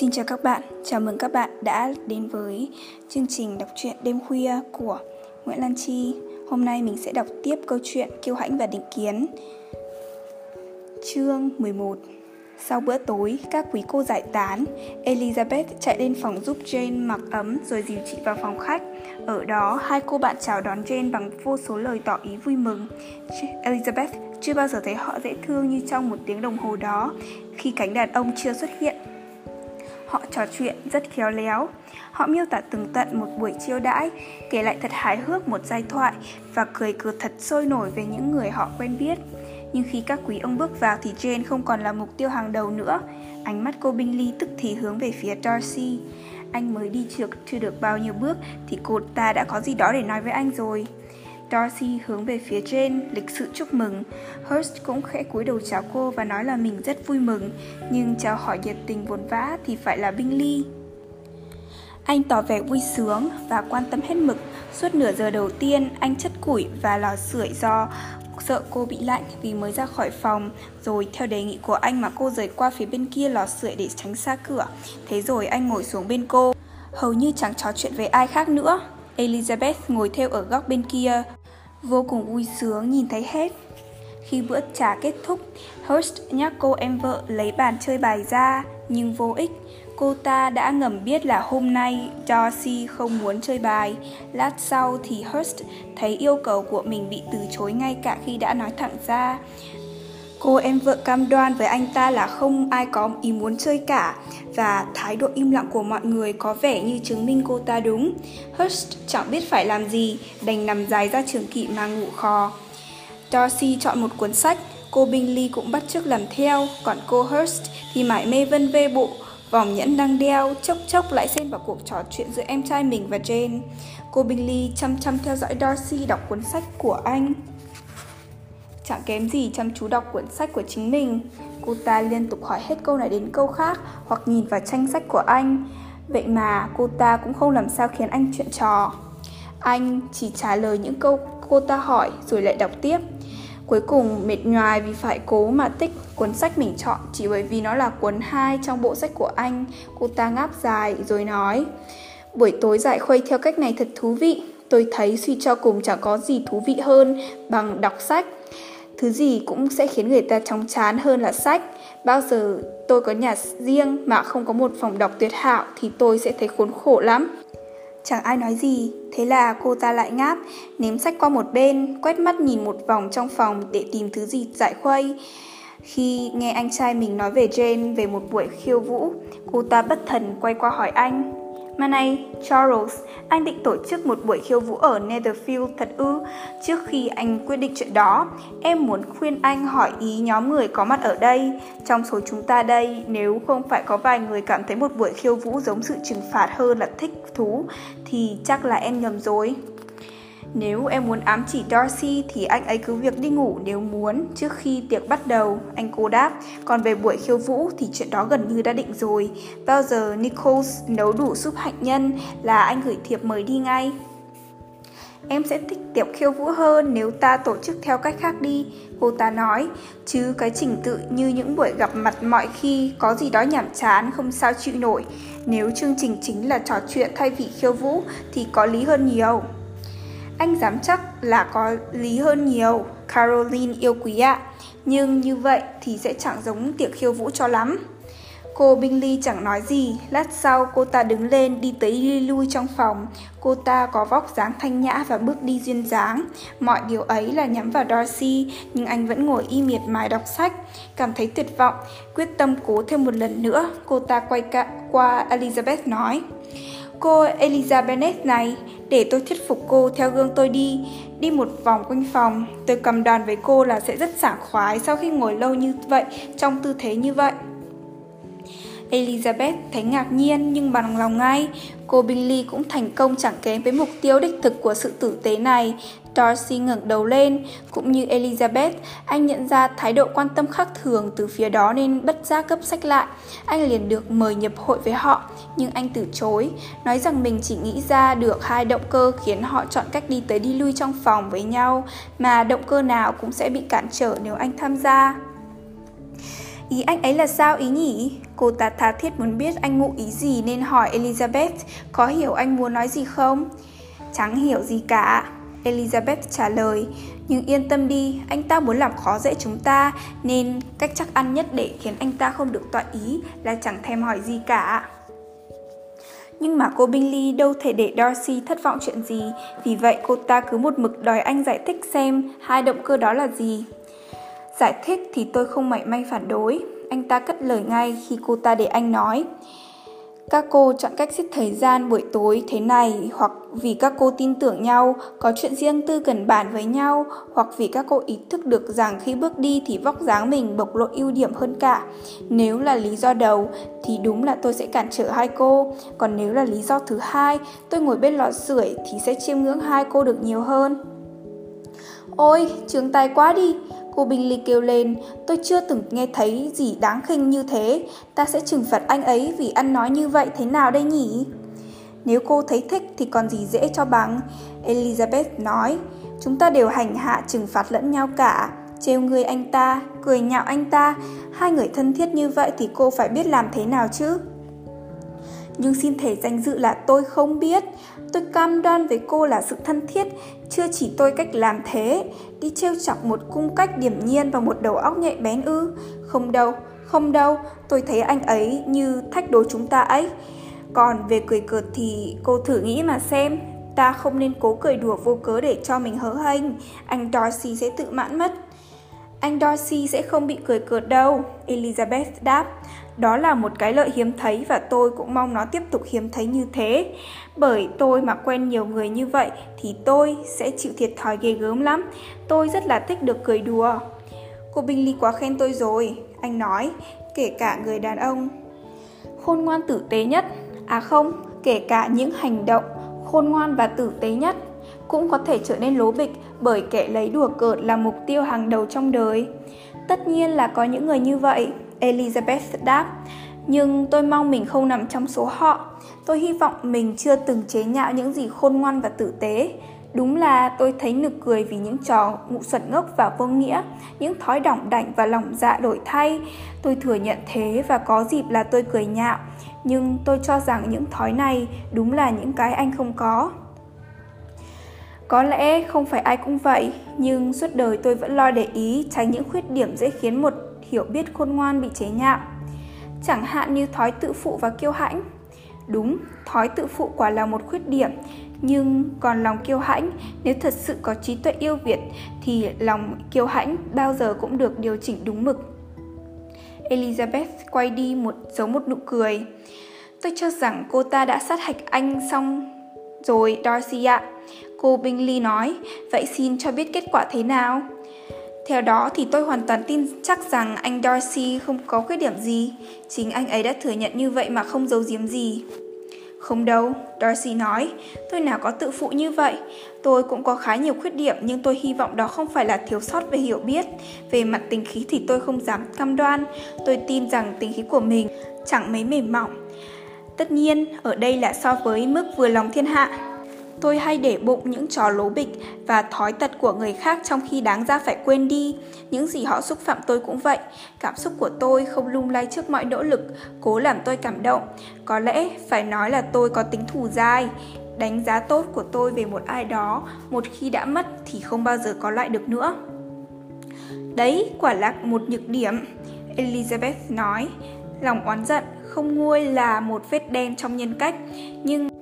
Xin chào các bạn, chào mừng các bạn đã đến với chương trình đọc truyện đêm khuya của Nguyễn Lan Chi. Hôm nay mình sẽ đọc tiếp câu chuyện Kiêu Hãnh và Định Kiến. Chương 11 Sau bữa tối, các quý cô giải tán, Elizabeth chạy lên phòng giúp Jane mặc ấm rồi dìu chị vào phòng khách. Ở đó, hai cô bạn chào đón Jane bằng vô số lời tỏ ý vui mừng. Elizabeth chưa bao giờ thấy họ dễ thương như trong một tiếng đồng hồ đó, khi cánh đàn ông chưa xuất hiện. Họ trò chuyện rất khéo léo. Họ miêu tả từng tận một buổi chiêu đãi, kể lại thật hài hước một giai thoại và cười cợt thật sôi nổi về những người họ quen biết. Nhưng khi các quý ông bước vào thì Jane không còn là mục tiêu hàng đầu nữa. Ánh mắt cô Bingley tức thì hướng về phía Darcy. Anh mới đi trước chưa được bao nhiêu bước thì cô ta đã có gì đó để nói với anh rồi. Darcy hướng về phía Jane, lịch sự chúc mừng. Hurst cũng khẽ cúi đầu chào cô và nói là mình rất vui mừng, nhưng chào hỏi nhiệt tình vốn vã thì phải là Bingley. Anh tỏ vẻ vui sướng và quan tâm hết mực. Suốt nửa giờ đầu tiên, anh chất củi và lò sưởi do sợ cô bị lạnh vì mới ra khỏi phòng, rồi theo đề nghị của anh mà cô rời qua phía bên kia lò sưởi để tránh xa cửa. Thế rồi anh ngồi xuống bên cô, hầu như chẳng trò chuyện với ai khác nữa. Elizabeth ngồi theo ở góc bên kia, vô cùng vui sướng nhìn thấy hết. Khi bữa trà kết thúc, Hurst nhắc cô em vợ lấy bàn chơi bài ra, nhưng vô ích. Cô ta đã ngầm biết là hôm nay Darcy không muốn chơi bài. Lát sau thì Hurst thấy yêu cầu của mình bị từ chối ngay cả khi đã nói thẳng ra. Cô em vợ cam đoan với anh ta là không ai có ý muốn chơi cả và thái độ im lặng của mọi người có vẻ như chứng minh cô ta đúng. Hurst chẳng biết phải làm gì, đành nằm dài ra trường kỵ mà ngủ khò. Darcy chọn một cuốn sách, cô Bingley cũng bắt chước làm theo, còn cô Hurst thì mải mê vân vê bộ, vòng nhẫn đang đeo, chốc chốc lại xen vào cuộc trò chuyện giữa em trai mình và Jane. Cô Bingley chăm chăm theo dõi Darcy đọc cuốn sách của anh. Chẳng kém gì chăm chú đọc cuốn sách của chính mình. Cô ta liên tục hỏi hết câu này đến câu khác, Hoặc nhìn vào tranh sách của anh. Vậy mà cô ta cũng không làm sao khiến anh chuyện trò. Anh chỉ trả lời những câu cô ta hỏi, rồi lại đọc tiếp. Cuối cùng, mệt nhoài vì phải cố mà tích cuốn sách mình chọn, Chỉ bởi vì nó là cuốn 2 trong bộ sách của anh. Cô ta ngáp dài, rồi nói, Buổi tối giải khuây theo cách này thật thú vị. Tôi thấy suy cho cùng chẳng có gì thú vị hơn bằng đọc sách. Thứ gì cũng sẽ khiến người ta chóng chán hơn là sách. Bao giờ tôi có nhà riêng mà không có một phòng đọc tuyệt hảo thì tôi sẽ thấy khốn khổ lắm. Chẳng ai nói gì, thế là cô ta lại ngáp, ném sách qua một bên, quét mắt nhìn một vòng trong phòng để tìm thứ gì giải khuây. Khi nghe anh trai mình nói về Jane về một buổi khiêu vũ, cô ta bất thần quay qua hỏi anh. Mà này, Charles, anh định tổ chức một buổi khiêu vũ ở Netherfield thật ư? Trước khi anh quyết định chuyện đó, em muốn khuyên anh hỏi ý nhóm người có mặt ở đây. Trong số chúng ta đây, nếu không phải có vài người cảm thấy một buổi khiêu vũ giống sự trừng phạt hơn là thích thú, thì chắc là em nhầm rồi. Nếu em muốn ám chỉ Darcy thì anh ấy cứ việc đi ngủ nếu muốn trước khi tiệc bắt đầu, anh cô đáp. Còn về buổi khiêu vũ thì chuyện đó gần như đã định rồi. Bao giờ Nichols nấu đủ súp hạnh nhân là anh gửi thiệp mời đi ngay. Em sẽ thích tiệc khiêu vũ hơn nếu ta tổ chức theo cách khác đi, cô ta nói. Chứ cái trình tự như những buổi gặp mặt mọi khi có gì đó nhảm chán không sao chịu nổi. Nếu chương trình chính là trò chuyện thay vì khiêu vũ thì có lý hơn nhiều. Anh dám chắc là có lý hơn nhiều, Caroline yêu quý ạ. Nhưng như vậy thì sẽ chẳng giống tiệc khiêu vũ cho lắm. Cô Bingley chẳng nói gì, lát sau cô ta đứng lên đi tới đi lui trong phòng. Cô ta có vóc dáng thanh nhã và bước đi duyên dáng. Mọi điều ấy là nhắm vào Darcy, nhưng anh vẫn ngồi y miệt mài đọc sách. Cảm thấy tuyệt vọng, quyết tâm cố thêm một lần nữa, cô ta quay qua Elizabeth nói. Cô Elizabeth này, để tôi thuyết phục cô theo gương tôi đi, đi một vòng quanh phòng. Tôi cầm đòn với cô là sẽ rất sảng khoái sau khi ngồi lâu như vậy, trong tư thế như vậy. Elizabeth thấy ngạc nhiên nhưng bằng lòng ngay. Cô Billy cũng thành công chẳng kém với mục tiêu đích thực của sự tử tế này. Darcy ngẩng đầu lên, cũng như Elizabeth, anh nhận ra thái độ quan tâm khác thường từ phía đó nên bất giác cấp sách lại. Anh liền được mời nhập hội với họ, nhưng anh từ chối, nói rằng mình chỉ nghĩ ra được hai động cơ khiến họ chọn cách đi tới đi lui trong phòng với nhau, mà động cơ nào cũng sẽ bị cản trở nếu anh tham gia. Ý anh ấy là sao ý nhỉ? Cô ta tha thiết muốn biết anh ngụ ý gì nên hỏi Elizabeth có hiểu anh muốn nói gì không? Chẳng hiểu gì cả. Elizabeth trả lời, nhưng yên tâm đi, anh ta muốn làm khó dễ chúng ta, nên cách chắc ăn nhất để khiến anh ta không được tọa ý là chẳng thèm hỏi gì cả. Nhưng mà cô Bingley đâu thể để Darcy thất vọng chuyện gì, vì vậy cô ta cứ một mực đòi anh giải thích xem hai động cơ đó là gì. Giải thích thì tôi không mảy may phản đối, anh ta cất lời ngay khi cô ta để anh nói. Các cô chọn cách giết thời gian buổi tối thế này hoặc vì các cô tin tưởng nhau, có chuyện riêng tư cần bàn với nhau, hoặc vì các cô ý thức được rằng khi bước đi thì vóc dáng mình bộc lộ ưu điểm hơn cả. Nếu là lý do đầu thì đúng là tôi sẽ cản trở hai cô, còn nếu là lý do thứ hai, tôi ngồi bên lò sưởi thì sẽ chiêm ngưỡng hai cô được nhiều hơn. Ôi, trường tài quá đi, Cô Bình Ly kêu lên, tôi chưa từng nghe thấy gì đáng khinh như thế. Ta sẽ trừng phạt anh ấy vì ăn nói như vậy thế nào đây nhỉ? Nếu cô thấy thích thì còn gì dễ cho bằng. Elizabeth nói, chúng ta đều hành hạ trừng phạt lẫn nhau cả. Trêu người anh ta, cười nhạo anh ta. Hai người thân thiết như vậy thì cô phải biết làm thế nào chứ? Nhưng xin thể danh dự là tôi không biết. Tôi cam đoan với cô là sự thân thiết, chưa chỉ tôi cách làm thế, đi trêu chọc một cung cách điểm nhiên và một đầu óc nhạy bén ư. Không đâu, không đâu, tôi thấy anh ấy như thách đố chúng ta ấy. Còn về cười cợt thì cô thử nghĩ mà xem, ta không nên cố cười đùa vô cớ để cho mình hớ hênh, anh Darcy sẽ tự mãn mất. Anh Darcy sẽ không bị cười cợt đâu, Elizabeth đáp. Đó là một cái lợi hiếm thấy và tôi cũng mong nó tiếp tục hiếm thấy như thế. Bởi tôi mà quen nhiều người như vậy thì tôi sẽ chịu thiệt thòi ghê gớm lắm. Tôi rất là thích được cười đùa. Cô Bingley quá khen tôi rồi, anh nói, kể cả người đàn ông. Khôn ngoan tử tế nhất, à không, kể cả những hành động khôn ngoan và tử tế nhất cũng có thể trở nên lố bịch bởi kẻ lấy đùa cợt là mục tiêu hàng đầu trong đời. Tất nhiên là có những người như vậy, Elizabeth đáp. Nhưng tôi mong mình không nằm trong số họ. Tôi hy vọng mình chưa từng chế nhạo những gì khôn ngoan và tử tế. Đúng là tôi thấy nực cười vì những trò ngụ xuẩn ngốc và vô nghĩa, những thói đỏng đảnh và lòng dạ đổi thay. Tôi thừa nhận thế và có dịp là tôi cười nhạo. Nhưng tôi cho rằng những thói này đúng là những cái anh không có. Có lẽ không phải ai cũng vậy, nhưng suốt đời tôi vẫn lo để ý tránh những khuyết điểm dễ khiến một hiểu biết khôn ngoan bị chế nhạo. Chẳng hạn như thói tự phụ và kiêu hãnh. Đúng, thói tự phụ quả là một khuyết điểm, nhưng còn lòng kiêu hãnh, nếu thật sự có trí tuệ yêu Việt thì lòng kiêu hãnh bao giờ cũng được điều chỉnh đúng mực. Elizabeth quay đi một giấu một nụ cười. Tôi cho rằng cô ta đã sát hạch anh xong rồi Darcy ạ. Cô Bingley nói, vậy xin cho biết kết quả thế nào? Theo đó thì tôi hoàn toàn tin chắc rằng anh Darcy không có khuyết điểm gì. Chính anh ấy đã thừa nhận như vậy mà không giấu giếm gì. Không đâu, Darcy nói, tôi nào có tự phụ như vậy. Tôi cũng có khá nhiều khuyết điểm nhưng tôi hy vọng đó không phải là thiếu sót về hiểu biết. Về mặt tình khí thì tôi không dám cam đoan. Tôi tin rằng tình khí của mình chẳng mấy mềm mỏng. Tất nhiên, ở đây là so với mức vừa lòng thiên hạ. Tôi hay để bụng những trò lố bịch và thói tật của người khác trong khi đáng ra phải quên đi. Những gì họ xúc phạm tôi cũng vậy. Cảm xúc của tôi không lung lay trước mọi nỗ lực, cố làm tôi cảm động. Có lẽ phải nói là tôi có tính thù dai. Đánh giá tốt của tôi về một ai đó, một khi đã mất thì không bao giờ có lại được nữa. Đấy, quả là một nhược điểm, Elizabeth nói. Lòng oán giận không nguôi là một vết đen trong nhân cách, nhưng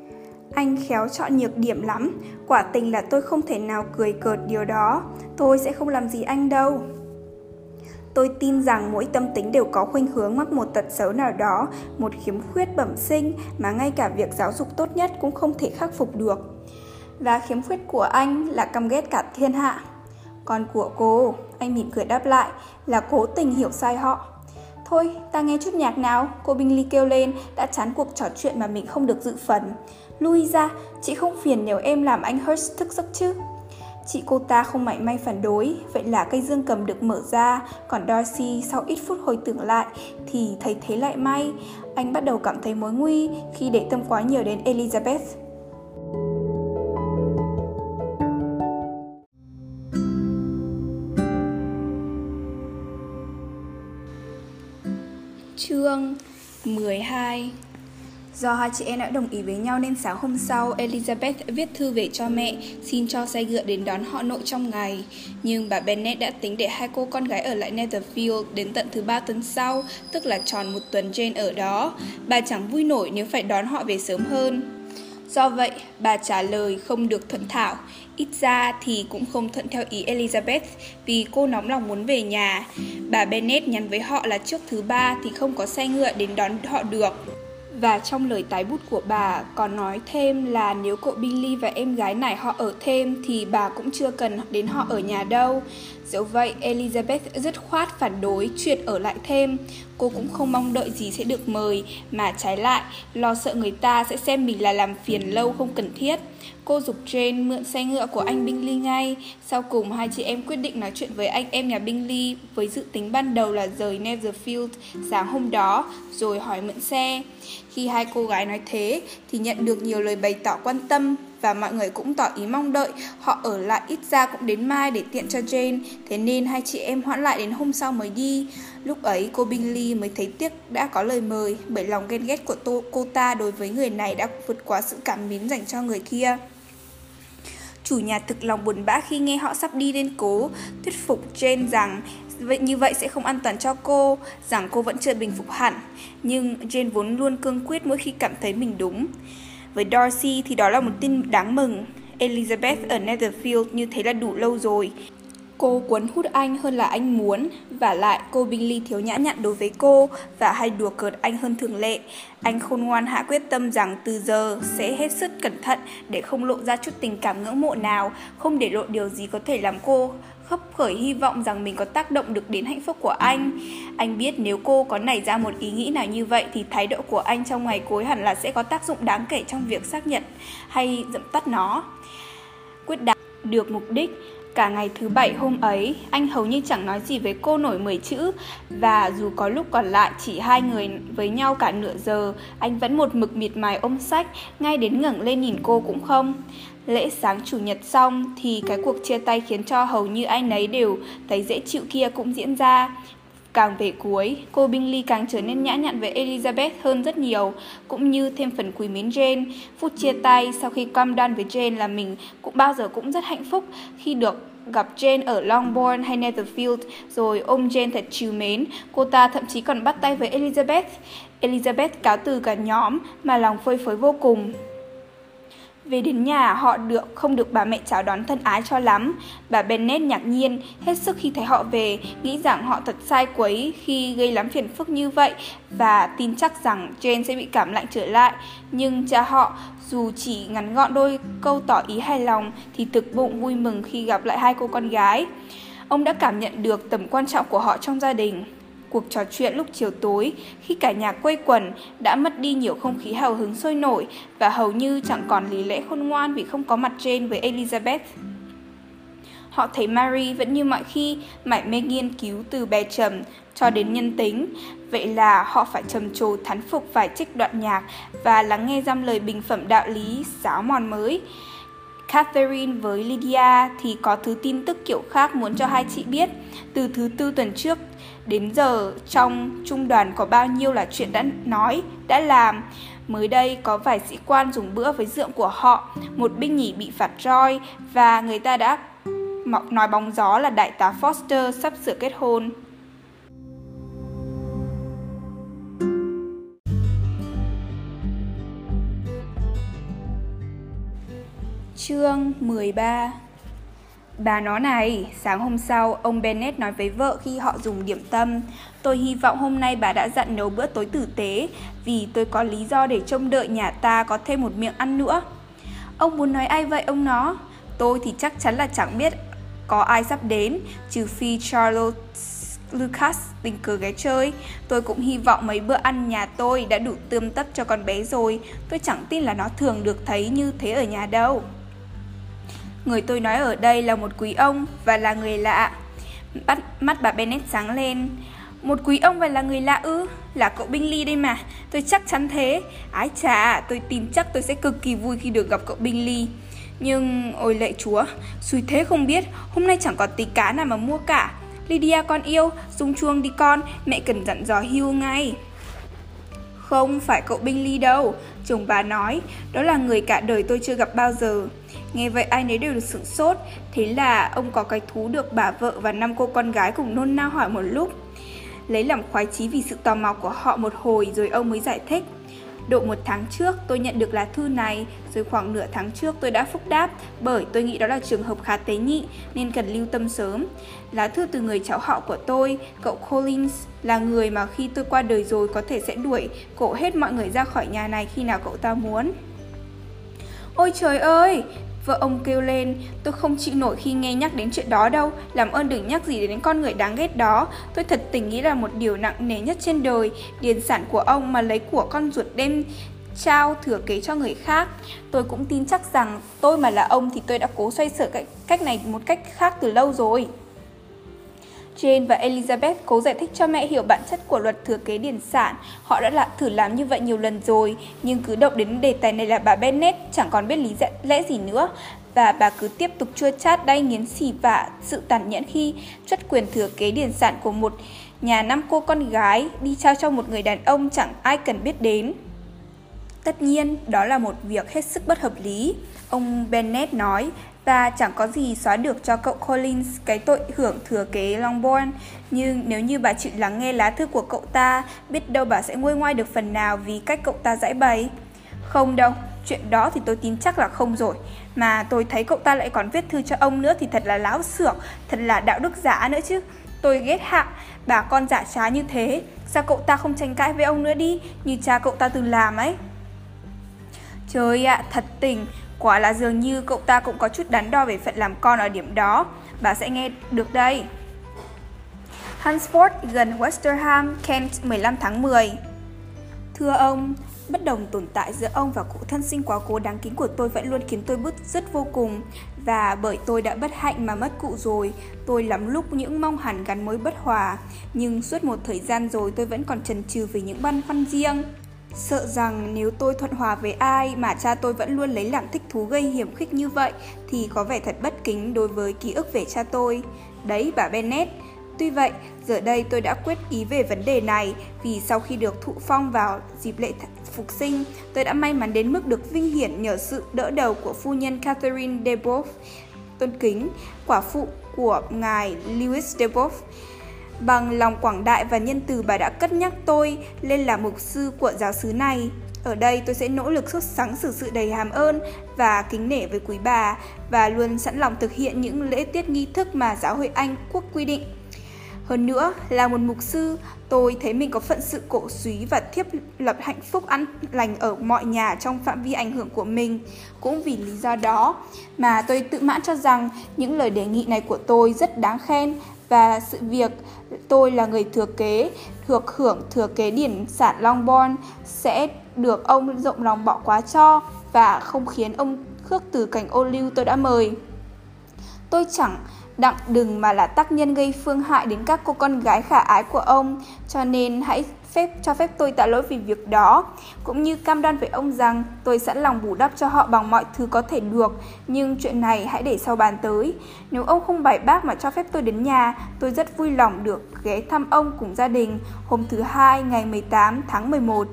anh khéo chọn nhược điểm lắm, quả tình là tôi không thể nào cười cợt điều đó, tôi sẽ không làm gì anh đâu. Tôi tin rằng mỗi tâm tính đều có khuynh hướng mắc một tật xấu nào đó, một khiếm khuyết bẩm sinh mà ngay cả việc giáo dục tốt nhất cũng không thể khắc phục được. Và khiếm khuyết của anh là căm ghét cả thiên hạ. Còn của cô, anh mỉm cười đáp lại, là cố tình hiểu sai họ. Thôi, ta nghe chút nhạc nào, cô Binh Ly kêu lên, đã chán cuộc trò chuyện mà mình không được dự phần. Louisa, chị không phiền nếu em làm anh Hurst thức giấc chứ? Chị cô ta không mảy may phản đối, vậy là cây dương cầm được mở ra, còn Darcy sau ít phút hồi tưởng lại thì thấy thế lại may. Anh bắt đầu cảm thấy mối nguy khi để tâm quá nhiều đến Elizabeth. Chương 12 Do hai chị em đã đồng ý với nhau nên sáng hôm sau, Elizabeth viết thư về cho mẹ, xin cho xe ngựa đến đón họ nội trong ngày. Nhưng bà Bennet đã tính để hai cô con gái ở lại Netherfield đến tận thứ ba tuần sau, tức là tròn một tuần Jane ở đó. Bà chẳng vui nổi nếu phải đón họ về sớm hơn. Do vậy, bà trả lời không được thuận thảo. Ít ra thì cũng không thuận theo ý Elizabeth vì cô nóng lòng muốn về nhà. Bà Bennet nhắn với họ là trước thứ ba thì không có xe ngựa đến đón họ được. Và trong lời tái bút của bà còn nói thêm là nếu cậu Billy và em gái này họ ở thêm thì bà cũng chưa cần đến họ ở nhà đâu. Dẫu vậy, Elizabeth rất khoát phản đối chuyện ở lại thêm. Cô cũng không mong đợi gì sẽ được mời, mà trái lại, lo sợ người ta sẽ xem mình là làm phiền lâu không cần thiết. Cô dục Jane mượn xe ngựa của anh Bingley ngay. Sau cùng, hai chị em quyết định nói chuyện với anh em nhà Bingley với dự tính ban đầu là rời Netherfield sáng hôm đó, rồi hỏi mượn xe. Khi hai cô gái nói thế, thì nhận được nhiều lời bày tỏ quan tâm và mọi người cũng tỏ ý mong đợi họ ở lại ít ra cũng đến mai để tiện cho Jane, thế nên hai chị em hoãn lại đến hôm sau mới đi. Lúc ấy cô Bingley mới thấy tiếc đã có lời mời bởi lòng ghen ghét của tô, cô ta đối với người này đã vượt quá sự cảm mến dành cho người kia. Chủ nhà thực lòng buồn bã khi nghe họ sắp đi đến cố, thuyết phục Jane rằng vậy như vậy sẽ không an toàn cho cô, rằng cô vẫn chưa bình phục hẳn. Nhưng Jane vốn luôn cương quyết mỗi khi cảm thấy mình đúng. Với Darcy thì đó là một tin đáng mừng. Elizabeth ở Netherfield như thế là đủ lâu rồi. Cô cuốn hút anh hơn là anh muốn Và lại cô Bingley thiếu nhã nhặn đối với cô Và hay đùa cợt anh hơn thường lệ Anh khôn ngoan hạ quyết tâm rằng từ giờ sẽ hết sức cẩn thận Để không lộ ra chút tình cảm ngưỡng mộ nào Không để lộ điều gì có thể làm cô khấp khởi hy vọng rằng mình có tác động được đến hạnh phúc của anh. Anh biết nếu cô có nảy ra một ý nghĩ nào như vậy thì thái độ của anh trong ngày cuối hẳn là sẽ có tác dụng đáng kể trong việc xác nhận hay dậm tắt nó. Quyết đạt được mục đích, Cả ngày thứ bảy hôm ấy, anh hầu như chẳng nói gì với cô nổi 10 chữ và dù có lúc còn lại chỉ hai người với nhau cả nửa giờ, anh vẫn một mực miệt mài ôm sách, ngay đến ngẩng lên nhìn cô cũng không. Lễ sáng chủ nhật xong thì cái cuộc chia tay khiến cho hầu như ai nấy đều thấy dễ chịu kia cũng diễn ra. Càng về cuối, cô Bingley càng trở nên nhã nhặn với Elizabeth hơn rất nhiều, cũng như thêm phần quý mến Jane. Phút chia tay sau khi cam đoan với Jane là mình cũng bao giờ cũng rất hạnh phúc khi được gặp Jane ở Longbourn hay Netherfield rồi ôm Jane thật trìu mến. Cô ta thậm chí còn bắt tay với Elizabeth. Elizabeth cáo từ cả nhóm mà lòng phơi phới vô cùng. Về đến nhà, họ được không được bà mẹ chào đón thân ái cho lắm. Bà Bennet ngạc nhiên, hết sức khi thấy họ về, nghĩ rằng họ thật sai quấy khi gây lắm phiền phức như vậy và tin chắc rằng Jane sẽ bị cảm lạnh trở lại. Nhưng cha họ, dù chỉ ngắn gọn đôi câu tỏ ý hài lòng thì thực bụng vui mừng khi gặp lại hai cô con gái. Ông đã cảm nhận được tầm quan trọng của họ trong gia đình. Cuộc trò chuyện lúc chiều tối, khi cả nhà quây quần, đã mất đi nhiều không khí hào hứng sôi nổi và hầu như chẳng còn lý lẽ khôn ngoan vì không có mặt Jane với Elizabeth. Họ thấy Mary vẫn như mọi khi mải mê nghiên cứu từ bè trầm cho đến nhân tính. Vậy là họ phải trầm trồ thán phục vài trích đoạn nhạc và lắng nghe dăm lời bình phẩm đạo lý sáo mòn mới. Catherine với Lydia thì có thứ tin tức kiểu khác muốn cho hai chị biết. Từ thứ tư tuần trước đến giờ trong trung đoàn có bao nhiêu là chuyện đã nói, đã làm. Mới đây có vài sĩ quan dùng bữa với dượng của họ, một binh nhỉ bị phạt roi và người ta đã nói bóng gió là đại tá Foster sắp sửa kết hôn. Chương 13 Bà nó này, sáng hôm sau, ông Bennett nói với vợ khi họ dùng điểm tâm. Tôi hy vọng hôm nay bà đã dặn nấu bữa tối tử tế Vì tôi có lý do để trông đợi nhà ta có thêm một miệng ăn nữa. Ông muốn nói ai vậy ông nó? Tôi thì chắc chắn là chẳng biết có ai sắp đến Trừ phi charles Lucas tình cờ ghé chơi. Tôi cũng hy vọng mấy bữa ăn nhà tôi đã đủ tươm tất cho con bé rồi. Tôi chẳng tin là nó thường được thấy như thế ở nhà đâu. Người tôi nói ở đây là một quý ông và là người lạ. Bắt mắt bà Bennett sáng lên. Một quý ông và là người lạ ư? Là cậu Bingley đây mà. Tôi chắc chắn thế. Ái chà, tôi tin chắc tôi sẽ cực kỳ vui khi được gặp cậu Bingley. Nhưng, ôi lệ chúa, xui thế không biết, hôm nay chẳng có tí cá nào mà mua cả. Lydia con yêu, rung chuông đi con, mẹ cần dặn dò hưu ngay. Không phải cậu Bingley đâu, chồng bà nói, đó là người cả đời tôi chưa gặp bao giờ. Nghe vậy ai nấy đều được sửng sốt, thế là ông có cái thú được bà vợ và năm cô con gái cùng nôn nao hỏi một lúc. Lấy làm khoái chí vì sự tò mò của họ một hồi rồi ông mới giải thích. Độ một tháng trước tôi nhận được lá thư này, rồi khoảng nửa tháng trước tôi đã phúc đáp bởi tôi nghĩ đó là trường hợp khá tế nhị nên cần lưu tâm sớm. Lá thư từ người cháu họ của tôi, cậu Collins, là người mà khi tôi qua đời rồi có thể sẽ đuổi cổ hết mọi người ra khỏi nhà này khi nào cậu ta muốn. Ôi trời ơi, Vợ ông kêu lên, tôi không chịu nổi khi nghe nhắc đến chuyện đó đâu, làm ơn đừng nhắc gì đến con người đáng ghét đó. Tôi thật tình nghĩ là một điều nặng nề nhất trên đời, điền sản của ông mà lấy của con ruột đem trao thừa kế cho người khác. Tôi cũng tin chắc rằng tôi mà là ông thì tôi đã cố xoay sở cách, cách này một cách khác từ lâu rồi. Jane và Elizabeth cố giải thích cho mẹ hiểu bản chất của luật thừa kế điển sản. Họ đã là thử làm như vậy nhiều lần rồi, nhưng cứ động đến đề tài này là bà Bennet chẳng còn biết lý lẽ gì nữa. Và bà cứ tiếp tục chua chát đay nghiến xỉ và sự tàn nhẫn khi chất quyền thừa kế điển sản của một nhà năm cô con gái đi trao cho một người đàn ông chẳng ai cần biết đến. Tất nhiên, đó là một việc hết sức bất hợp lý. Ông Bennett nói, và chẳng có gì xóa được cho cậu Collins cái tội hưởng thừa kế Longbourn. Nhưng nếu như bà chịu lắng nghe lá thư của cậu ta, biết đâu bà sẽ nguôi ngoai được phần nào vì cách cậu ta giải bày. Không đâu, chuyện đó thì tôi tin chắc là không rồi. Mà tôi thấy cậu ta lại còn viết thư cho ông nữa thì thật là láo xưởng, thật là đạo đức giả nữa chứ. Tôi ghét hạ, bà con giả trá như thế. Sao cậu ta không tranh cãi với ông nữa đi, như cha cậu ta từng làm ấy. Trời ạ, à, thật tình, Quả là dường như cậu ta cũng có chút đắn đo về phận làm con ở điểm đó. Bà sẽ nghe được đây. Hansford gần Westerham, Kent 15 tháng 10 Thưa ông, bất đồng tồn tại giữa ông và cụ thân sinh quá cố đáng kính của tôi vẫn luôn khiến tôi bứt rứt vô cùng và bởi tôi đã bất hạnh mà mất cụ rồi, tôi lắm lúc những mong hẳn gắn mối bất hòa, nhưng suốt một thời gian rồi tôi vẫn còn chần chừ về những băn khoăn riêng. Sợ rằng nếu tôi thuận hòa với ai mà cha tôi vẫn luôn lấy làm thích thú gây hiểm khích như vậy thì có vẻ thật bất kính đối với ký ức về cha tôi. Đấy bà Bennett. Tuy vậy, giờ đây tôi đã quyết ý về vấn đề này vì sau khi được thụ phong vào dịp lễ phục sinh, tôi đã may mắn đến mức được vinh hiển nhờ sự đỡ đầu của phu nhân Catherine Deboff, tôn kính, quả phụ của ngài Louis Deboff. Bằng lòng quảng đại và nhân từ bà đã cất nhắc tôi lên làm mục sư của giáo xứ này. Ở đây tôi sẽ nỗ lực xuất sáng xử sự đầy hàm ơn và kính nể với quý bà và luôn sẵn lòng thực hiện những lễ tiết nghi thức mà giáo hội Anh quốc quy định. Hơn nữa, là một mục sư, tôi thấy mình có phận sự cổ suý và thiếp lập hạnh phúc an lành ở mọi nhà trong phạm vi ảnh hưởng của mình. Cũng vì lý do đó mà tôi tự mãn cho rằng những lời đề nghị này của tôi rất đáng khen và sự việc, tôi là người thừa kế được hưởng thừa kế điển sản Longbourn sẽ được ông rộng lòng bỏ quá cho và không khiến ông khước từ cảnh ô lưu tôi đã mời. Tôi chẳng đặng đừng mà là tác nhân gây phương hại đến các cô con gái khả ái của ông, cho nên hãy phép cho phép tôi tạ lỗi vì việc đó, cũng như cam đoan với ông rằng tôi sẵn lòng bù đắp cho họ bằng mọi thứ có thể được, nhưng chuyện này hãy để sau bàn tới. Nếu ông không bài bác mà cho phép tôi đến nhà, tôi rất vui lòng được ghé thăm ông cùng gia đình hôm thứ hai ngày 18 tháng 11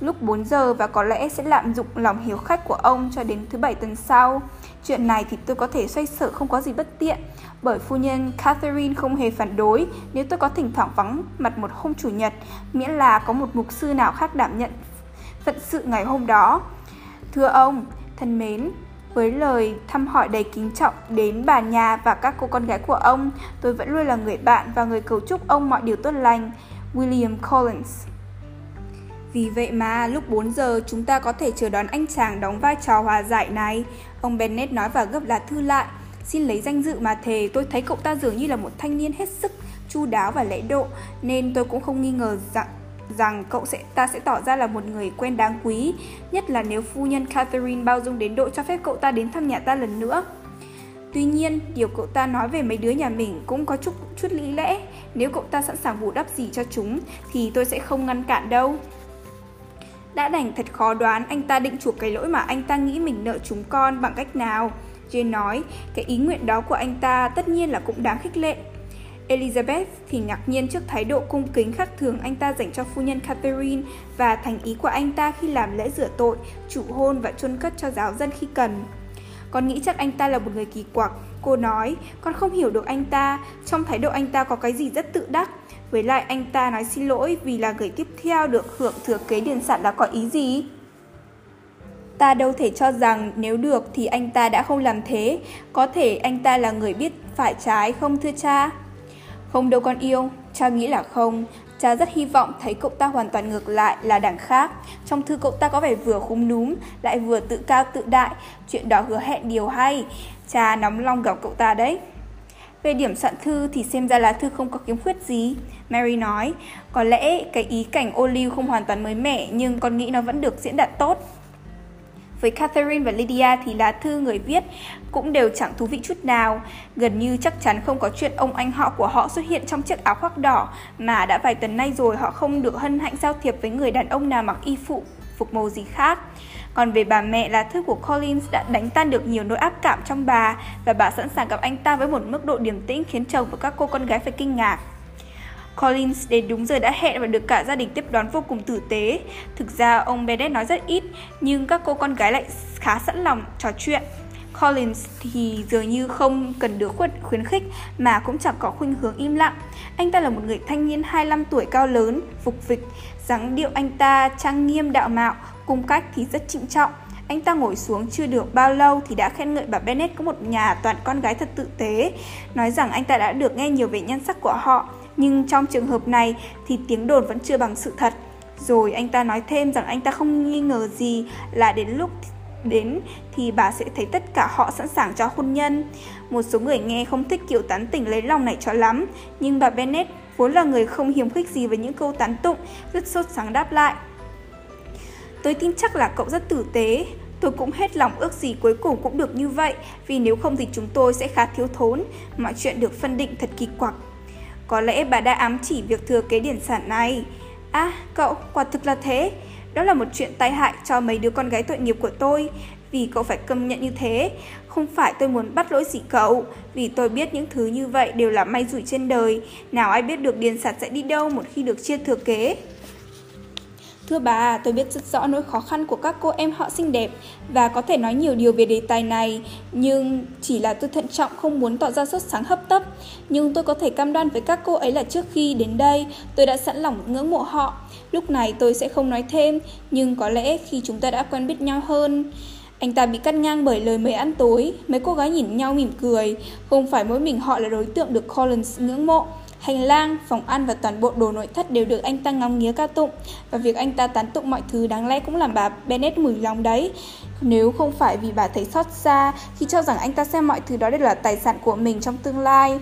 lúc 4 giờ và có lẽ sẽ lạm dụng lòng hiếu khách của ông cho đến thứ bảy tuần sau. Chuyện này thì tôi có thể xoay sở không có gì bất tiện, bởi phu nhân Catherine không hề phản đối nếu tôi có thỉnh thoảng vắng mặt một hôm chủ nhật, miễn là có một mục sư nào khác đảm nhận phận sự ngày hôm đó. Thưa ông, thân mến, với lời thăm hỏi đầy kính trọng đến bà nhà và các cô con gái của ông, tôi vẫn luôn là người bạn và người cầu chúc ông mọi điều tốt lành. William Collins vì vậy mà lúc 4 giờ chúng ta có thể chờ đón anh chàng đóng vai trò hòa giải này. Ông Bennett nói và gấp lá thư lại. Xin lấy danh dự mà thề, tôi thấy cậu ta dường như là một thanh niên hết sức chu đáo và lễ độ, nên tôi cũng không nghi ngờ rằng rằng cậu sẽ ta sẽ tỏ ra là một người quen đáng quý, nhất là nếu phu nhân Catherine bao dung đến độ cho phép cậu ta đến thăm nhà ta lần nữa. Tuy nhiên, điều cậu ta nói về mấy đứa nhà mình cũng có chút chút lý lẽ. Nếu cậu ta sẵn sàng bù đắp gì cho chúng, thì tôi sẽ không ngăn cản đâu. Đã đành thật khó đoán anh ta định chuộc cái lỗi mà anh ta nghĩ mình nợ chúng con bằng cách nào. Jane nói, cái ý nguyện đó của anh ta tất nhiên là cũng đáng khích lệ. Elizabeth thì ngạc nhiên trước thái độ cung kính khác thường anh ta dành cho phu nhân Catherine và thành ý của anh ta khi làm lễ rửa tội, chủ hôn và chôn cất cho giáo dân khi cần. Con nghĩ chắc anh ta là một người kỳ quặc. Cô nói, con không hiểu được anh ta, trong thái độ anh ta có cái gì rất tự đắc. Với lại anh ta nói xin lỗi vì là người tiếp theo được hưởng thừa kế điền sản là có ý gì? Ta đâu thể cho rằng nếu được thì anh ta đã không làm thế, có thể anh ta là người biết phải trái không thưa cha? Không đâu con yêu, cha nghĩ là không. Cha rất hy vọng thấy cậu ta hoàn toàn ngược lại là đảng khác. Trong thư cậu ta có vẻ vừa khúm núm, lại vừa tự cao tự đại. Chuyện đó hứa hẹn điều hay. Cha nóng lòng gặp cậu ta đấy. Về điểm soạn thư thì xem ra lá thư không có kiếm khuyết gì. Mary nói, có lẽ cái ý cảnh ô liu không hoàn toàn mới mẻ nhưng con nghĩ nó vẫn được diễn đạt tốt. Với Catherine và Lydia thì lá thư người viết cũng đều chẳng thú vị chút nào. Gần như chắc chắn không có chuyện ông anh họ của họ xuất hiện trong chiếc áo khoác đỏ mà đã vài tuần nay rồi họ không được hân hạnh giao thiệp với người đàn ông nào mặc y phụ phục màu gì khác. Còn về bà mẹ, lá thư của Collins đã đánh tan được nhiều nỗi áp cảm trong bà và bà sẵn sàng gặp anh ta với một mức độ điềm tĩnh khiến chồng và các cô con gái phải kinh ngạc. Collins đến đúng giờ đã hẹn và được cả gia đình tiếp đón vô cùng tử tế. Thực ra ông Bennett nói rất ít, nhưng các cô con gái lại khá sẵn lòng trò chuyện. Collins thì dường như không cần được khuyến khích mà cũng chẳng có khuynh hướng im lặng. Anh ta là một người thanh niên 25 tuổi cao lớn, phục vịch, dáng điệu anh ta trang nghiêm đạo mạo, cung cách thì rất trịnh trọng. Anh ta ngồi xuống chưa được bao lâu thì đã khen ngợi bà Bennett có một nhà toàn con gái thật tự tế, nói rằng anh ta đã được nghe nhiều về nhân sắc của họ, nhưng trong trường hợp này thì tiếng đồn vẫn chưa bằng sự thật. Rồi anh ta nói thêm rằng anh ta không nghi ngờ gì là đến lúc đến thì bà sẽ thấy tất cả họ sẵn sàng cho hôn nhân. Một số người nghe không thích kiểu tán tỉnh lấy lòng này cho lắm, nhưng bà Bennett vốn là người không hiếm khích gì với những câu tán tụng, rất sốt sáng đáp lại. Tôi tin chắc là cậu rất tử tế, tôi cũng hết lòng ước gì cuối cùng cũng được như vậy, vì nếu không thì chúng tôi sẽ khá thiếu thốn, mọi chuyện được phân định thật kỳ quặc. Có lẽ bà đã ám chỉ việc thừa kế điển sản này. À, cậu, quả thực là thế. Đó là một chuyện tai hại cho mấy đứa con gái tội nghiệp của tôi. Vì cậu phải công nhận như thế. Không phải tôi muốn bắt lỗi gì cậu. Vì tôi biết những thứ như vậy đều là may rủi trên đời. Nào ai biết được điền sản sẽ đi đâu một khi được chia thừa kế. Thưa bà, tôi biết rất rõ nỗi khó khăn của các cô em họ xinh đẹp và có thể nói nhiều điều về đề tài này, nhưng chỉ là tôi thận trọng không muốn tỏ ra sốt sáng hấp tấp. Nhưng tôi có thể cam đoan với các cô ấy là trước khi đến đây, tôi đã sẵn lòng ngưỡng mộ họ. Lúc này tôi sẽ không nói thêm, nhưng có lẽ khi chúng ta đã quen biết nhau hơn. Anh ta bị cắt ngang bởi lời mời ăn tối, mấy cô gái nhìn nhau mỉm cười. Không phải mỗi mình họ là đối tượng được Collins ngưỡng mộ, Hành lang, phòng ăn và toàn bộ đồ nội thất đều được anh ta ngóng nghía ca tụng và việc anh ta tán tụng mọi thứ đáng lẽ cũng làm bà Bennett mùi lòng đấy. Nếu không phải vì bà thấy xót xa khi cho rằng anh ta xem mọi thứ đó đều là tài sản của mình trong tương lai.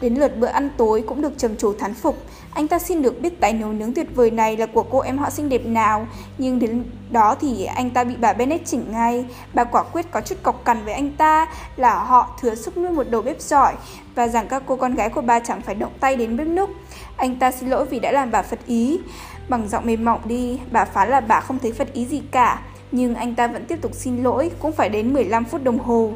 Đến lượt bữa ăn tối cũng được trầm trồ thán phục. Anh ta xin được biết tài nấu nướng tuyệt vời này là của cô em họ xinh đẹp nào. Nhưng đến đó thì anh ta bị bà Bennett chỉnh ngay. Bà quả quyết có chút cọc cằn với anh ta là họ thừa sức nuôi một đầu bếp giỏi và rằng các cô con gái của bà chẳng phải động tay đến bếp núc. Anh ta xin lỗi vì đã làm bà phật ý. Bằng giọng mềm mỏng đi, bà phán là bà không thấy phật ý gì cả. Nhưng anh ta vẫn tiếp tục xin lỗi, cũng phải đến 15 phút đồng hồ.